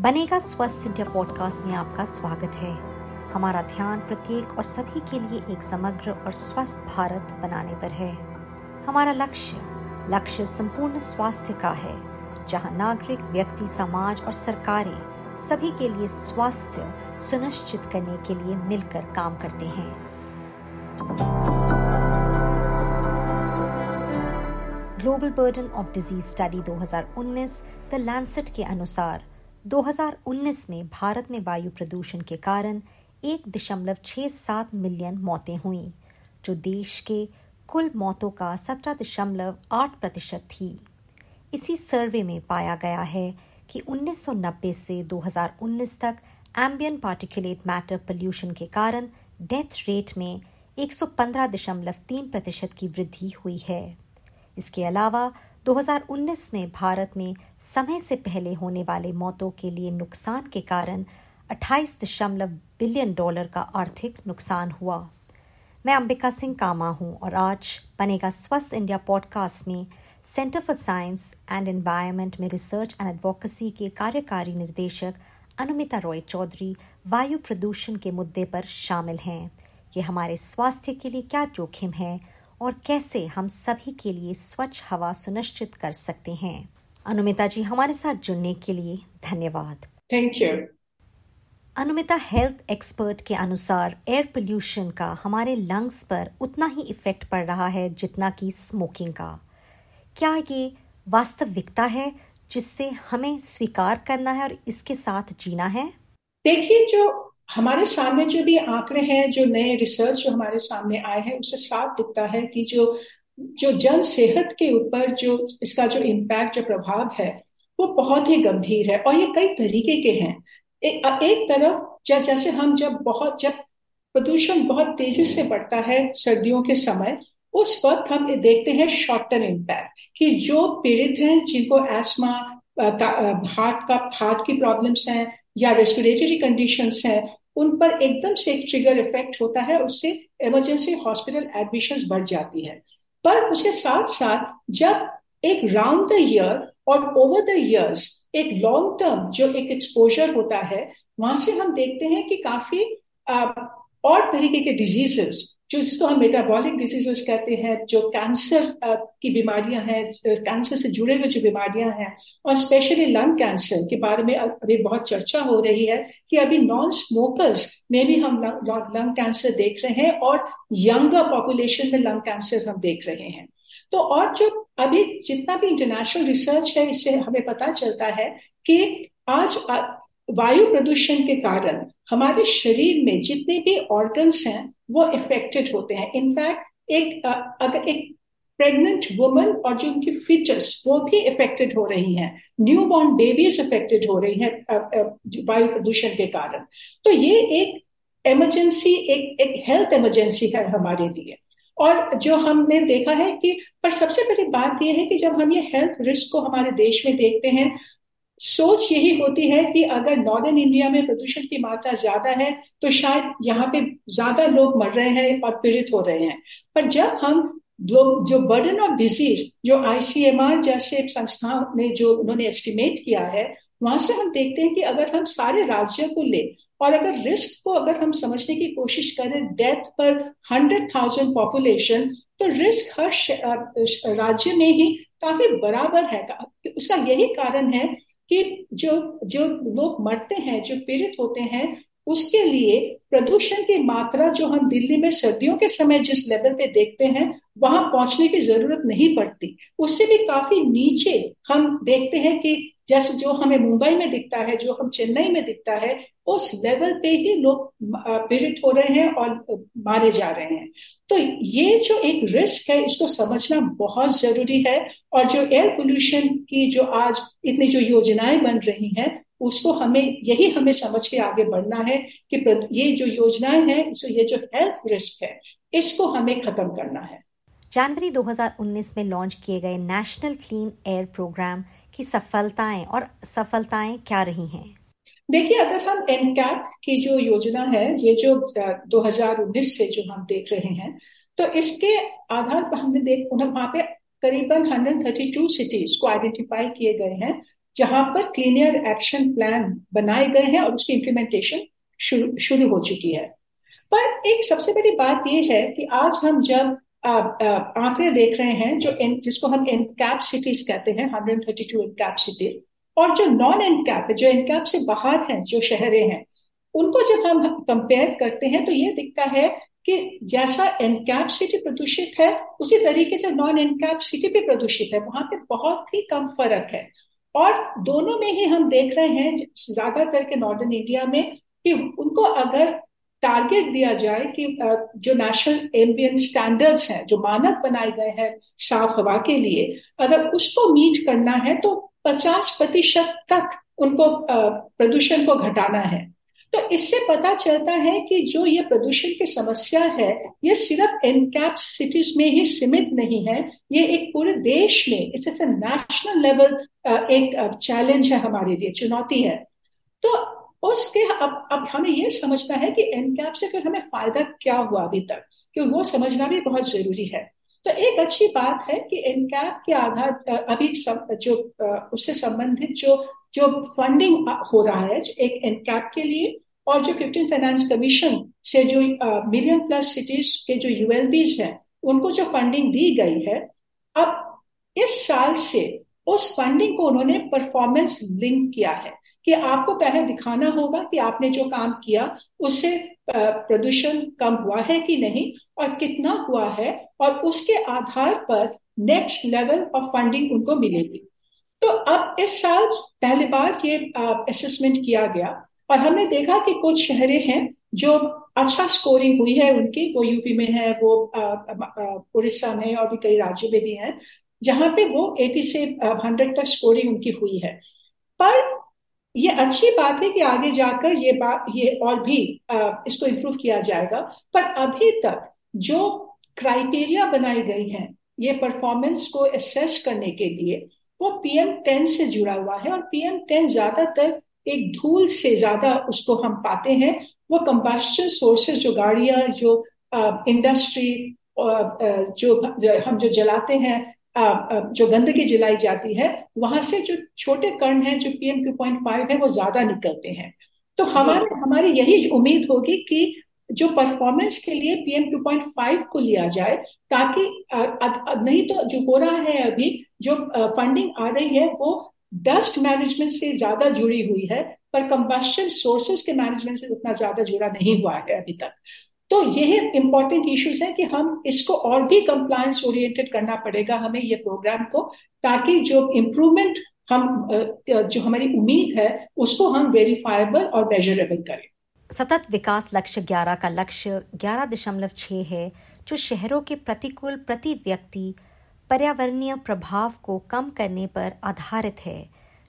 बनेगा स्वस्थ India podcast में आपका स्वागत है। हमारा ध्यान प्रत्येक और सभी के लिए एक समग्र और स्वस्थ भारत बनाने पर है। हमारा लक्ष्य लक्ष्य संपूर्ण स्वास्थ्य का है, जहाँ नागरिक, व्यक्ति, समाज और सरकारें सभी के लिए स्वास्थ्य सुनिश्चित करने के लिए मिलकर काम करते हैं। Global burden of disease study 2019 the Lancet के अनुसार 2019 में भारत में वायु प्रदूषण के कारण एक दशमलव छह सात मिलियन मौतें हुई, जो देश के कुल मौतों का सत्रह दशमलव आठ प्रतिशत थी। इसी सर्वे में पाया गया है कि 1990 से 2019 तक एम्बियन पार्टिकुलेट मैटर पोल्यूशन के कारण डेथ रेट में 115.3 प्रतिशत की वृद्धि हुई है। इसके अलावा 2019 में भारत में समय से पहले होने वाले मौतों के लिए नुकसान के कारण 28 दशमलव बिलियन डॉलर का आर्थिक नुकसान हुआ। मैं अंबिका सिंह कामा हूँ और आज बनेगा स्वस्थ इंडिया पॉडकास्ट में Centre for Science and Environment में रिसर्च एंड एडवोकेसी के कार्यकारी निर्देशक अनुमिता रॉय चौधरी वायु प्रदूषण के मुद्दे पर शामिल हैं। ये हमारे स्वास्थ्य के लिए क्या जोखिम है और कैसे हम सभी के लिए स्वच्छ हवा सुनिश्चित कर सकते हैं। अनुमिता जी हमारे साथ जुड़ने के लिए धन्यवाद। Thank you Anumita health expert के अनुसार एयर पोल्यूशन का हमारे लंग्स पर उतना ही इफ़ेक्ट पड़ रहा है जितना कि स्मोकिंग का। क्या ये वास्तविकता है जिससे हमें स्वीकार करना है और इसके साथ जीना है? देखिए जो हमारे सामने जो भी आंकड़े हैं जो नए रिसर्च जो हमारे सामने आए हैं उससे साफ़ दिखता है कि जो जो जन सेहत के ऊपर जो इसका जो इम्पैक्ट जो प्रभाव है वो बहुत ही गंभीर है। और ये कई तरीके के हैं। एक, एक तरफ़ जैसे हम जब बहुत जब प्रदूषण बहुत तेज़ी से बढ़ता है सर्दियों के समय उस वक्त हम ये देखते हैं शॉर्ट टर्म इम्पैक्ट कि जो पीड़ित हैं जिनको एस्मा हार्ट का हार्ट की प्रॉब्लम्स हैं या रेस्पिरेटरी कंडीशन है, उन पर एकदम से एक ट्रिगर इफ़ेक्ट होता है, उससे इमरजेंसी हॉस्पिटल एडमिशन बढ़ जाती है। पर उसके साथ साथ जब एक राउंड द ईयर और ओवर द ईयर्स एक लॉन्ग टर्म जो एक एक्सपोजर होता है, वहाँ से हम देखते हैं कि काफ़ी और तरीके के डिजीजेस जो जिसको हम मेटाबॉलिक डिजीजेस कहते हैं, जो कैंसर की बीमारियाँ हैं कैंसर से जुड़े हुए जो बीमारियाँ हैं, और स्पेशली लंग कैंसर के बारे में अभी बहुत चर्चा हो रही है कि अभी नॉन स्मोकर्स में भी हम लंग कैंसर देख रहे हैं और यंगर पॉपुलेशन में लंग कैंसर हम देख रहे हैं। तो और जो अभी जितना भी इंटरनेशनल रिसर्च है, इससे हमें पता चलता है कि आज वायु प्रदूषण के कारण हमारे शरीर में जितने भी ऑर्गन्स हैं, वो इफेक्टेड होते हैं। इनफैक्ट एक अगर एक प्रेग्नेंट वुमन और जो उनकी फीचर्स वो भी इफेक्टेड हो रही हैं। न्यू बॉर्न बेबीज इफेक्टेड हो रही हैं वायु प्रदूषण के कारण। तो ये एक इमरजेंसी एक एक हेल्थ इमरजेंसी है हमारे लिए। और जो हमने देखा है कि, पर सबसे बड़ी बात यह है कि जब हम ये हेल्थ रिस्क को हमारे देश में देखते हैं सोच यही होती है कि अगर नॉर्दर्न इंडिया में प्रदूषण की मात्रा ज़्यादा है तो शायद यहाँ पे ज़्यादा लोग मर रहे हैं और पीड़ित हो रहे हैं। पर जब हम जो बर्डन ऑफ़ डिज़ीज़ जो आईसीएमआर जैसे संस्था ने जो उन्होंने एस्टिमेट किया है, वहाँ से हम देखते हैं कि अगर हम सारे राज्य को ले और अगर रिस्क को अगर हम समझने की कोशिश करें death per hundred thousand population तो रिस्क हर राज्य में ही काफ़ी बराबर है। उसका यही कारण है कि जो जो लोग मरते हैं जो पीड़ित होते हैं उसके लिए प्रदूषण की मात्रा जो हम दिल्ली में सर्दियों के समय जिस लेवल पे देखते हैं, वहाँ पहुँचने की ज़रूरत नहीं पड़ती। उससे भी काफ़ी नीचे हम देखते हैं कि जैसे जो हमें मुंबई में दिखता है, जो हम चेन्नई में दिखता है, उस लेवल पे ही लोग पीड़ित हो रहे हैं और मारे जा रहे हैं। तो ये जो एक रिस्क है, इसको समझना बहुत ज़रूरी है और जो एयर पोल्यूशन की जो आज इतनी जो योजनाएँ बन रही हैं उसको हमें यही हमें समझ के आगे बढ़ना है कि ये जो योजनाएँ हैं ये जो हेल्थ रिस्क है इसको हमें खत्म करना है। जनवरी 2019 में लॉन्च किए गए नेशनल क्लीन एयर प्रोग्राम की सफलताएँ और सफलताएँ क्या रही हैं? देखिए अगर हम एनकैप की जो योजना है ये जो 2019 से जो हम देख रहे हैं तो इसके आधार पर हमने देख वहाँ पे करीबन 132 सिटीज़ को आइडेंटिफाई किए गए हैं जहाँ पर क्लीनियर एक्शन प्लान बनाए गए हैं और उसकी इम्प्लीमेंटेशन शुरू हो चुकी है। पर एक सबसे बड़ी बात यह है कि आज हम जब आंकड़े देख रहे हैं जो इन, जिसको हम इनकैप सिटीज़ कहते हैं 132 इनकैप सिटीज़ और जो नॉन इनकैप जो इनकैप से बाहर हैं जो शहरे हैं उनको जब हम कंपेयर करते हैं तो ये दिखता है कि जैसा एनकैप सिटी प्रदूषित है उसी तरीके से नॉन एनकैप सिटी भी प्रदूषित है। वहाँ पे बहुत ही कम फ़र्क है। और दोनों में ही हम देख रहे हैं ज़्यादातर के नॉर्दर्न इंडिया में कि उनको अगर टारगेट दिया जाए कि जो नेशनल एम्बियन स्टैंडर्ड्स हैं, जो मानक बनाए गए हैं साफ़ हवा के लिए, अगर उसको मीट करना है तो 50 प्रतिशत तक उनको प्रदूषण को घटाना है। तो इससे पता चलता है कि जो ये प्रदूषण की समस्या है, ये सिर्फ़ एनकैप सिटीज़ में ही सीमित नहीं है, ये एक पूरे देश में इससे नेशनल लेवल एक चैलेंज है हमारे लिए, चुनौती है। तो उसके अब अब हमें ये समझना है कि एनकैप से फिर हमें फ़ायदा क्या हुआ अभी तक, क्योंकि वो समझना भी बहुत ज़रूरी है। तो एक अच्छी बात है कि एनकैप के आधार अभी सब, जो उससे संबंधित जो जो फंडिंग हो रहा है, एक एनकैप के लिए और जो फिफ्टीन फाइनेंस कमीशन से जो मिलियन प्लस सिटीज़ के जो यूएलबीज हैं, उनको जो फंडिंग दी गई है, अब इस साल से उस फंडिंग को उन्होंने परफॉर्मेंस लिंक किया है कि आपको पहले दिखाना होगा कि आपने जो काम किया, उससे प्रदूषण कम हुआ है कि नहीं और कितना हुआ है और उसके आधार पर नेक्स्ट लेवल ऑफ़ फंडिंग उनको मिलेगी। तो अब इस साल पहली बार ये असेसमेंट किया गया और हमने देखा कि कुछ शहरें हैं जो अच्छा स्कोरिंग हुई है उनकी। वो यूपी में है वो उड़ीसा में और भी कई राज्यों में भी हैं जहाँ पे वो एटी से हंड्रेड तक स्कोरिंग उनकी हुई है। पर ये अच्छी बात है कि आगे जाकर ये बात ये और भी आ, इसको इम्प्रूव किया जाएगा। पर अभी तक जो क्राइटेरिया बनाई गई है ये परफॉर्मेंस को असेस करने के लिए वो पीएम टेन से जुड़ा हुआ है और पीएम टेन ज़्यादातर एक धूल से ज़्यादा उसको हम पाते हैं। वो कंबस्टन सोर्सेज जो गाड़ियाँ जो इंडस्ट्री जो हम जो जलाते हैं जो गंदगी जलाई जाती है वहाँ से जो छोटे कण हैं जो पीएम टू पॉइंट फाइव है वो ज़्यादा निकलते हैं। तो हमारे हमारी यही उम्मीद होगी कि जो परफॉर्मेंस के लिए पीएम टू पॉइंट फाइव को लिया जाए ताकि नहीं तो जो हो रहा है अभी जो फंडिंग आ रही है वो डस्ट मैनेजमेंट से ज़्यादा जुड़ी हुई है, पर कंबस्शन सोर्सेज के मैनेजमेंट से उतना ज़्यादा जुड़ा नहीं हुआ है अभी तक। तो यही इंपॉर्टेंट इश्यूज़ है कि हम इसको और भी कंप्लायंस ओरिएंटेड करना पड़ेगा हमें ये प्रोग्राम को, ताकि जो इम्प्रूवमेंट हम जो हमारी उम्मीद है, उसको हम वेरीफाइबल और मेजरेबल करें। सतत विकास लक्ष्य 11 का लक्ष्य 11.6 है, जो शहरों के प्रतिकूल प्रति व्यक्ति पर्यावरणीय प्रभाव को कम करने पर आधारित है,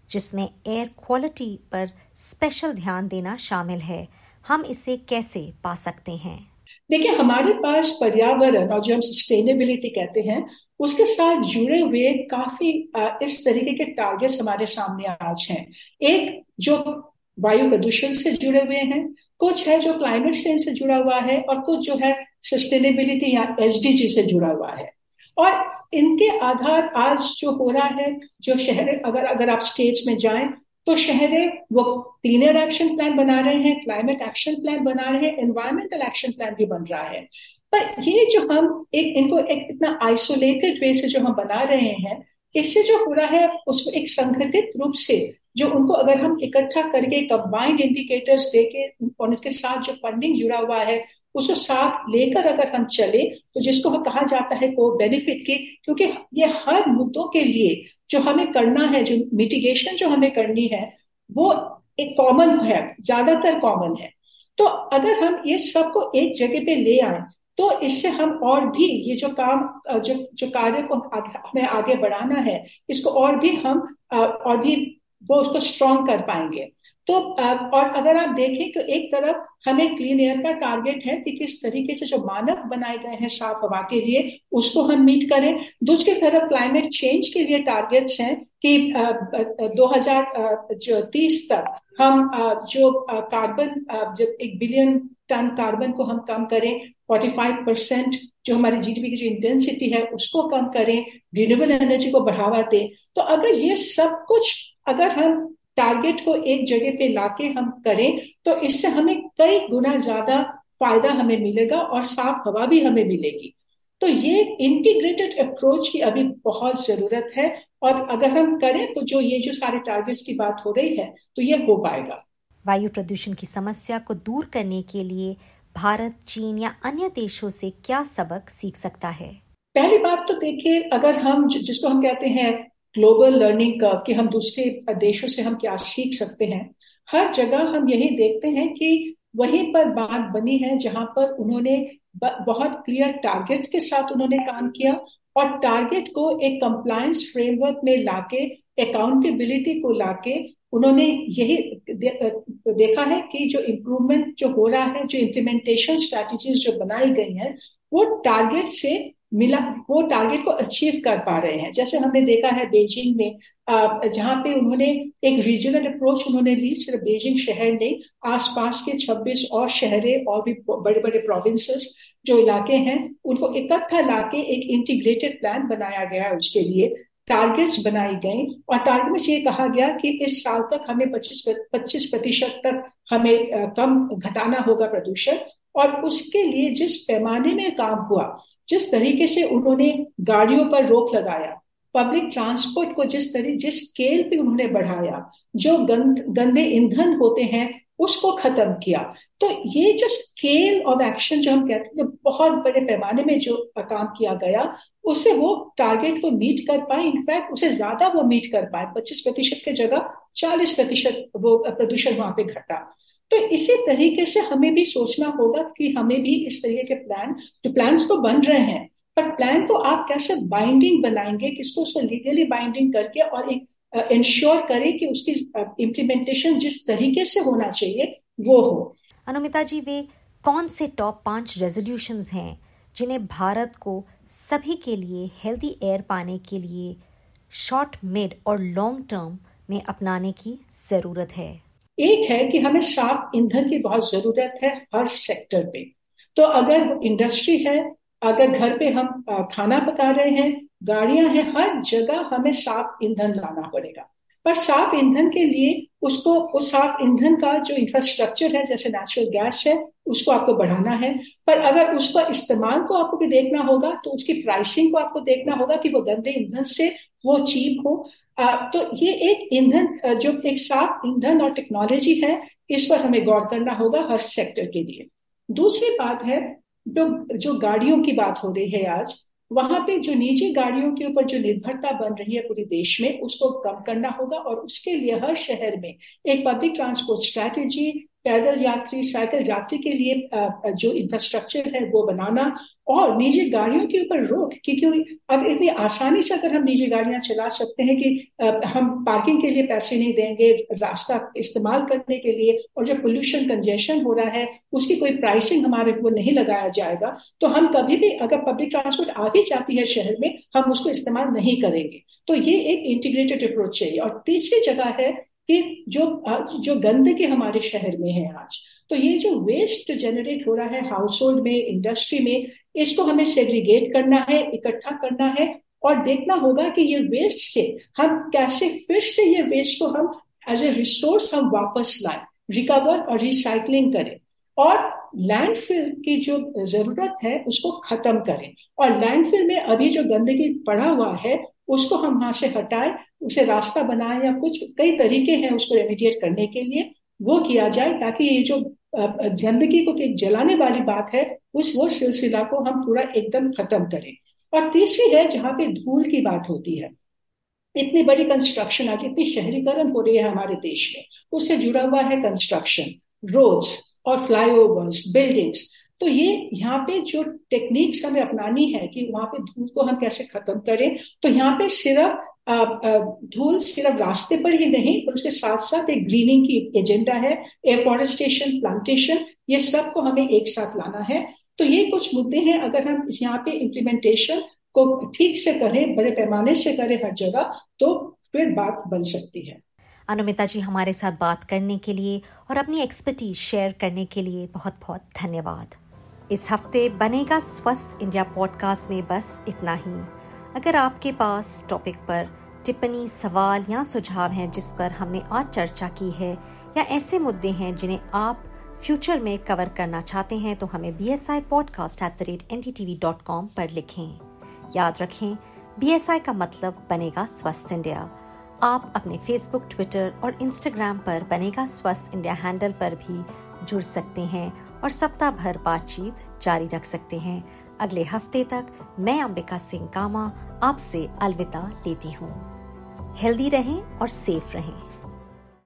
जिसमें एयर क्वालिटी पर स्पेशल ध्यान देना शामिल है। हम इसे कैसे पा सकते हैं? देखिए, हमारे पास पर्यावरण और जो हम सस्टेनेबिलिटी कहते हैं, उसके साथ जुड़े हुए काफ़ी इस तरीके के टारगेट्स हमारे सामने आज हैं। एक, जो वायु प्रदूषण से जुड़े हुए हैं, कुछ है जो क्लाइमेट चेंज से जुड़ा हुआ है, और कुछ जो है सस्टेनेबिलिटी या एसडीजी से जुड़ा हुआ है। और इनके आधार आज जो हो रहा है, जो शहर, अगर अगर आप स्टेज में जाएँ तो शहरें वो क्लीनर एक्शन प्लान बना रहे हैं क्लाइमेट एक्शन प्लान बना रहे हैं एनवायरमेंटल एक्शन प्लान भी बन रहा है। पर ये जो हम एक, इनको एक इतना आइसोलेटेड वे से जो हम बना रहे हैं, इससे जो हो रहा है, उसको एक संगठित रूप से जो उनको अगर हम इकट्ठा करके कंबाइंड इंडिकेटर्स देके और उसके साथ जो फंडिंग जुड़ा हुआ है उसको साथ लेकर अगर हम चले तो जिसको हम कहा जाता है को बेनिफिट की, क्योंकि ये हर मुद्दों के लिए जो हमें करना है, जो मिटिगेशन जो हमें करनी है, वो एक कॉमन है, ज़्यादातर कॉमन है। तो अगर हम ये सबको एक जगह पे ले आए तो इससे हम और भी ये जो काम, जो जो कार्य को हमें आगे बढ़ाना है, इसको और भी हम और भी वो उसको स्ट्रॉन्ग कर पाएँगे। तो और अगर आप देखें तो एक तरफ़ हमें क्लीन एयर का टारगेट है कि किस तरीके से जो मानक बनाए गए हैं साफ़ हवा के लिए, उसको हम मीट करें। दूसरी तरफ़ क्लाइमेट चेंज के लिए टारगेट्स हैं कि 2030 तक हम जो कार्बन जब एक बिलियन टन कार्बन को हम कम करें 45 परसेंट जो हमारी जीडीपी की जो इंटेंसिटी है उसको कम करें रिन्यूएबल एनर्जी को बढ़ावा दें। तो अगर ये सब कुछ अगर हम टारगेट को एक जगह पे लाके हम करें तो इससे हमें कई गुना ज़्यादा फ़ायदा हमें मिलेगा और साफ़ हवा भी हमें मिलेगी। तो ये इंटीग्रेटेड अप्रोच की अभी बहुत ज़रूरत है और अगर हम करें तो जो ये जो सारे टारगेट्स की बात हो रही है तो ये हो पाएगा। वायु प्रदूषण की समस्या को दूर करने के लिए भारत चीन या अन्य देशों से क्या सबक सीख सकता है? पहली बात तो देखिए अगर हम जिसको हम कहते हैं ग्लोबल लर्निंग कर्व कि हम दूसरे देशों से हम क्या सीख सकते हैं? हर जगह हम यही देखते हैं कि वहीं पर बात बनी है जहाँ पर उन्होंने बहुत क्लियर टारगेट्स के साथ उन्होंने काम किया और टारगेट को एक कंप्लायंस फ्रेमवर्क में लाके अकाउंटेबिलिटी को लाके उन्होंने यही दे, देखा है कि जो इम्प्रूवमेंट जो हो रहा है जो इम्प्लीमेंटेशन स्ट्रैटेजीज जो बनाई गई हैं वो टारगेट से मिला, वो टारगेट को अचीव कर पा रहे हैं। जैसे हमने देखा है बेजिंग में जहाँ पे उन्होंने एक रीजनल अप्रोच उन्होंने ली, सिर्फ़ बीजिंग शहर ने आसपास के 26 और शहरे और भी बड़े बड़े प्रोविंसेस जो इलाके हैं, उनको इकट्ठा लाके एक इंटीग्रेटेड प्लान बनाया गया है उसके लिए। टारगेट्स बनाई गई और टारगेट ये कहा गया कि इस साल तक हमें 25 25 प्रतिशत तक हमें कम घटाना होगा प्रदूषण और उसके लिए जिस पैमाने में काम हुआ जिस तरीके से उन्होंने गाड़ियों पर रोक लगाया पब्लिक ट्रांसपोर्ट को जिस तरीके जिस स्केल पे उन्होंने बढ़ाया, जो गंद गंदे ईंधन होते हैं, उसको खत्म किया। तो ये जो स्केल ऑफ़ एक्शन जो हम कहते हैं बहुत बड़े पैमाने में जो काम किया गया, उससे वो टारगेट को मीट कर पाए। इनफैक्ट उसे ज़्यादा वो मीट कर पाए। पच्चीस प्रतिशत की जगह चालीस प्रतिशत वो प्रदूषण वहाँ पे घटा। तो इसी तरीके से हमें भी सोचना होगा कि हमें भी इस तरीके के प्लान जो प्लान्स तो बन रहे हैं पर प्लान को आप कैसे बाइंडिंग बनाएँगे, किसको उसको लीगली बाइंडिंग करके और एक इंश्योर करें कि उसकी इम्प्लीमेंटेशन जिस तरीके से होना चाहिए, वो हो। अनुमिता जी, वे कौन से टॉप पाँच रेजोल्यूशन हैं जिन्हें भारत को सभी के लिए हेल्दी एयर पाने के लिए शॉर्ट मिड और लॉन्ग टर्म में अपनाने की ज़रूरत है? एक है कि हमें साफ़ ईंधन की बहुत ज़रूरत है हर सेक्टर पे। तो अगर इंडस्ट्री है, अगर घर पे हम खाना पका रहे हैं, गाड़ियाँ हैं, हर जगह हमें साफ़ ईंधन लाना पड़ेगा। पर साफ़ ईंधन के लिए उसको, उस साफ़ ईंधन का जो इंफ्रास्ट्रक्चर है, जैसे नेचुरल गैस है, उसको आपको बढ़ाना है। पर अगर उसका इस्तेमाल को आपको भी देखना होगा तो उसकी प्राइसिंग को आपको देखना होगा कि वो गंदे ईंधन से वो चीप हो। तो ये एक ईंधन जो एक साफ़ ईंधन और टेक्नोलॉजी है, इस पर हमें गौर करना होगा हर सेक्टर के लिए। दूसरी बात है, जो जो गाड़ियों की बात हो रही है आज, वहाँ पे जो निजी गाड़ियों के ऊपर जो निर्भरता बन रही है पूरे देश में, उसको कम करना होगा और उसके लिए हर शहर में एक पब्लिक ट्रांसपोर्ट स्ट्रैटेजी पैदल यात्री, साइकिल यात्री के लिए जो इंफ्रास्ट्रक्चर है, वो बनाना और निजी गाड़ियों के ऊपर रोक, क्योंकि अब इतनी आसानी से अगर हम निजी गाड़ियाँ चला सकते हैं कि हम पार्किंग के लिए पैसे नहीं देंगे, रास्ता इस्तेमाल करने के लिए और जो पोल्यूशन कंजेशन हो रहा है, उसकी कोई प्राइसिंग हमारे को नहीं लगाया जाएगा तो हम कभी भी अगर पब्लिक ट्रांसपोर्ट आ भी जाती है शहर में, हम उसको इस्तेमाल नहीं करेंगे। तो ये एक इंटीग्रेटेड अप्रोच चाहिए और तीसरी जगह है कि जो आज, जो गंदगी हमारे शहर में है आज तो ये जो वेस्ट जनरेट हो रहा है हाउस होल्ड में इंडस्ट्री में, इसको हमें सेग्रीगेट करना है, इकट्ठा करना है और देखना होगा कि ये वेस्ट से हम कैसे फिर से ये वेस्ट को हम एज ए रिसोर्स हम वापस लाए रिकवर और रिसाइकलिंग करें और लैंडफिल की जो ज़रूरत है उसको खत्म करें और लैंडफिल में अभी जो गंदगी पड़ा हुआ है उसको हम वहाँ से हटाए उसे रास्ता बनाए या कुछ कई तरीके हैं उसको रेमिडिएट करने के लिए, वो किया जाए ताकि ये जो गंदगी को एक जलाने वाली बात है, उस वो सिलसिला को हम पूरा एकदम खत्म करें। और तीसरी है जहाँ पे धूल की बात होती है। इतनी बड़ी कंस्ट्रक्शन आज इतनी शहरीकरण हो रही है हमारे देश में। उससे जुड़ा हुआ है कंस्ट्रक्शन रोड्स और फ्लाईओवर्स बिल्डिंग्स तो ये यहाँ पे जो टेक्निक्स हमें अपनानी है कि वहाँ पे धूल को हम कैसे खत्म करें तो यहाँ पे सिर्फ़ धूल सिर्फ़ रास्ते पर ही नहीं, पर उसके साथ साथ एक ग्रीनिंग की एजेंडा है एफॉरेस्टेशन प्लांटेशन ये सबको हमें एक साथ लाना है। तो ये कुछ मुद्दे हैं, अगर हम यहाँ पे इम्प्लीमेंटेशन को ठीक से करें, बड़े पैमाने से करें हर जगह तो फिर बात बन सकती है। अनुमिता जी, हमारे साथ बात करने के लिए और अपनी एक्सपर्टीज शेयर करने के लिए बहुत बहुत धन्यवाद। इस हफ़्ते बनेगा स्वस्थ इंडिया पॉडकास्ट में बस इतना ही। अगर आपके पास टॉपिक पर टिप्पणी, सवाल या सुझाव हैं जिस पर हमने आज चर्चा की है, या ऐसे मुद्दे हैं जिन्हें आप फ्यूचर में कवर करना चाहते हैं तो हमें B S I podcast at the rate N T T V dot com पर लिखें। याद रखें बी एस आई का मतलब बनेगा स्वस्थ इंडिया। आप अपने फेसबुक ट्विटर और इंस्टाग्राम पर बनेगा स्वस्थ इंडिया हैंडल पर भी जुड़ सकते हैं और सप्ताह भर बातचीत जारी रख सकते हैं। अगले हफ़्ते तक मैं अंबिका सिंह कामा आपसे अलविदा लेती हूँ। हेल्दी रहें और सेफ़ रहें।